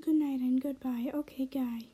Good night and goodbye. Okay, guy.